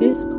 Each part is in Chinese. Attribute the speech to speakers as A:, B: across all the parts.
A: This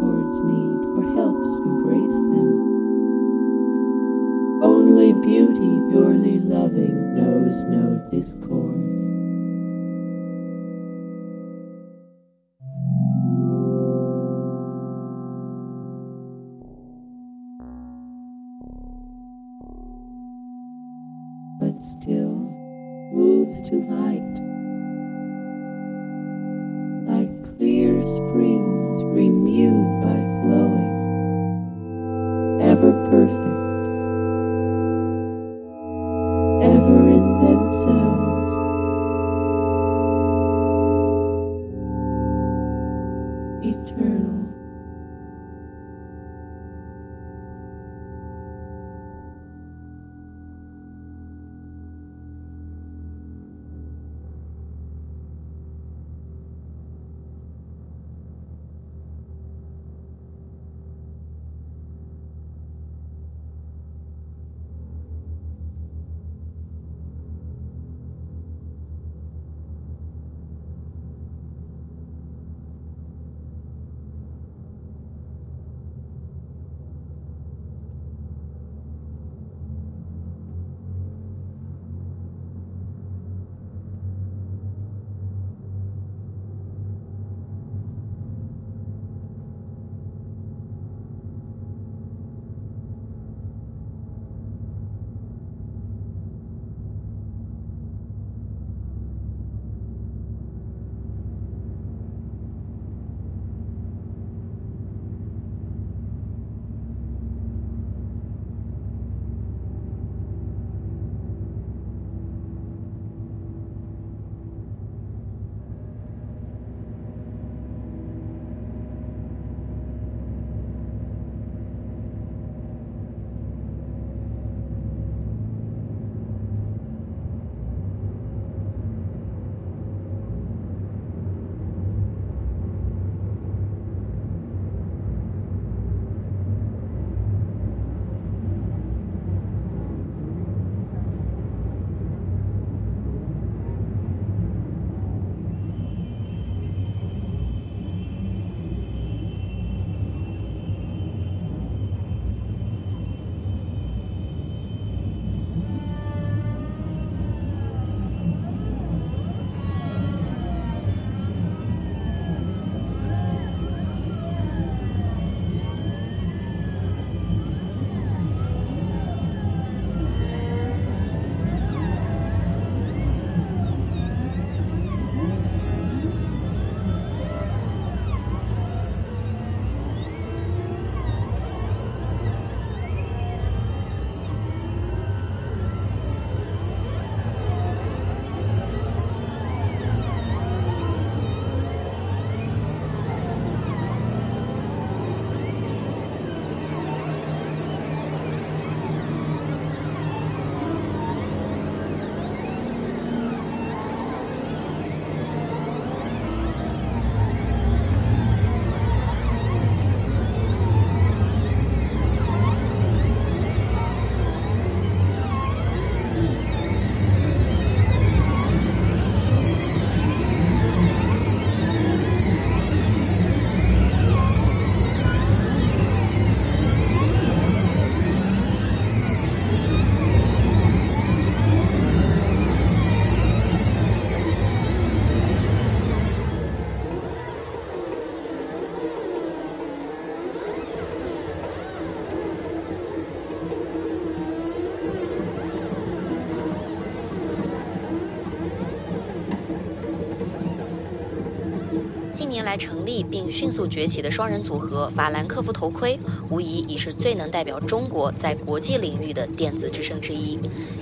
A: 并迅速崛起的双人组合法兰克福头盔，无疑已是最能代表中国在国际领域的电子之声之一，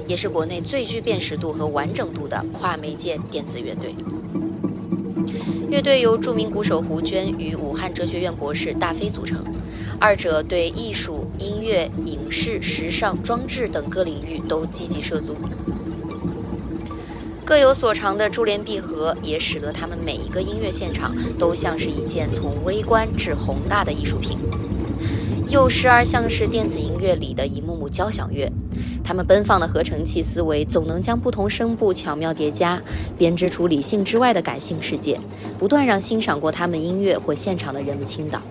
A: 也是国内最具辨识度和完整度的跨媒介电子乐队。乐队由著名鼓手胡娟与武汉哲学院博士大飞组成，二者对艺术、音乐、影视、时尚、装置等各领域都积极涉足。各有所长的珠联璧合，也使得他们每一个音乐现场都像是一件从微观至宏大的艺术品，又时而像是电子音乐里的一幕幕交响乐。他们奔放的合成器思维总能将不同声部巧妙叠加，编织出理性之外的感性世界，不断让欣赏过他们音乐或现场的人们倾倒。